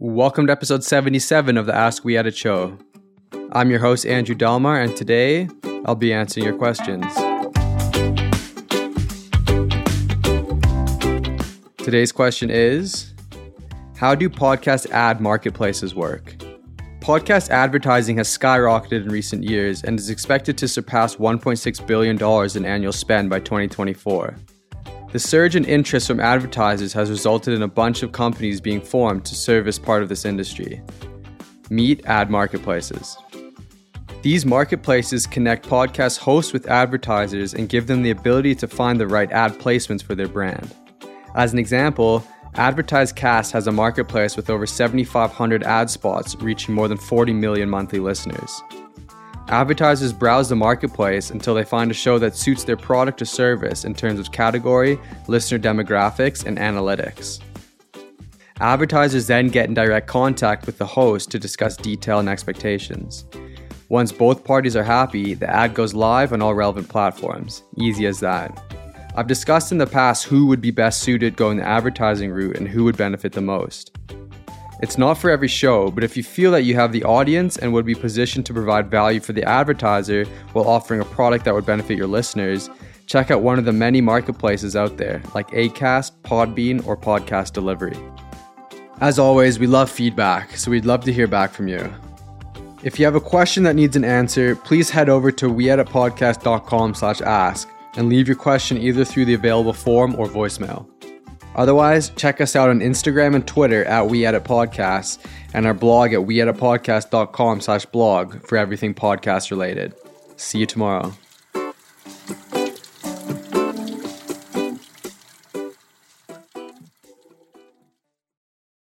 Welcome to episode 77 of the Ask We Edit show. I'm your host, Andrew Dalmar, and today I'll be answering your questions. Today's question is How do podcast ad marketplaces work? Podcast advertising has skyrocketed in recent years and is expected to surpass $1.6 billion in annual spend by 2024. The surge in interest from advertisers has resulted in a bunch of companies being formed to service part of this industry. Meet ad marketplaces. These marketplaces connect podcast hosts with advertisers and give them the ability to find the right ad placements for their brand. As an example, AdvertiseCast has a marketplace with over 7,500 ad spots reaching more than 40 million monthly listeners. Advertisers browse the marketplace until they find a show that suits their product or service in terms of category, listener demographics, and analytics. Advertisers then get in direct contact with the host to discuss detail and expectations. Once both parties are happy, the ad goes live on all relevant platforms. Easy as that. I've discussed in the past who would be best suited going the advertising route and who would benefit the most. It's not for every show, but if you feel that you have the audience and would be positioned to provide value for the advertiser while offering a product that would benefit your listeners, check out one of the many marketplaces out there, like Acast, Podbean, or Podcast Delivery. As always, we love feedback, so we'd love to hear back from you. If you have a question that needs an answer, please head over to weeditpodcast.com slash ask and leave your question either through the available form or voicemail. Otherwise, check us out on Instagram and Twitter at We Edit Podcasts and our blog at weeditpodcast.com slash blog for everything podcast related. See you tomorrow.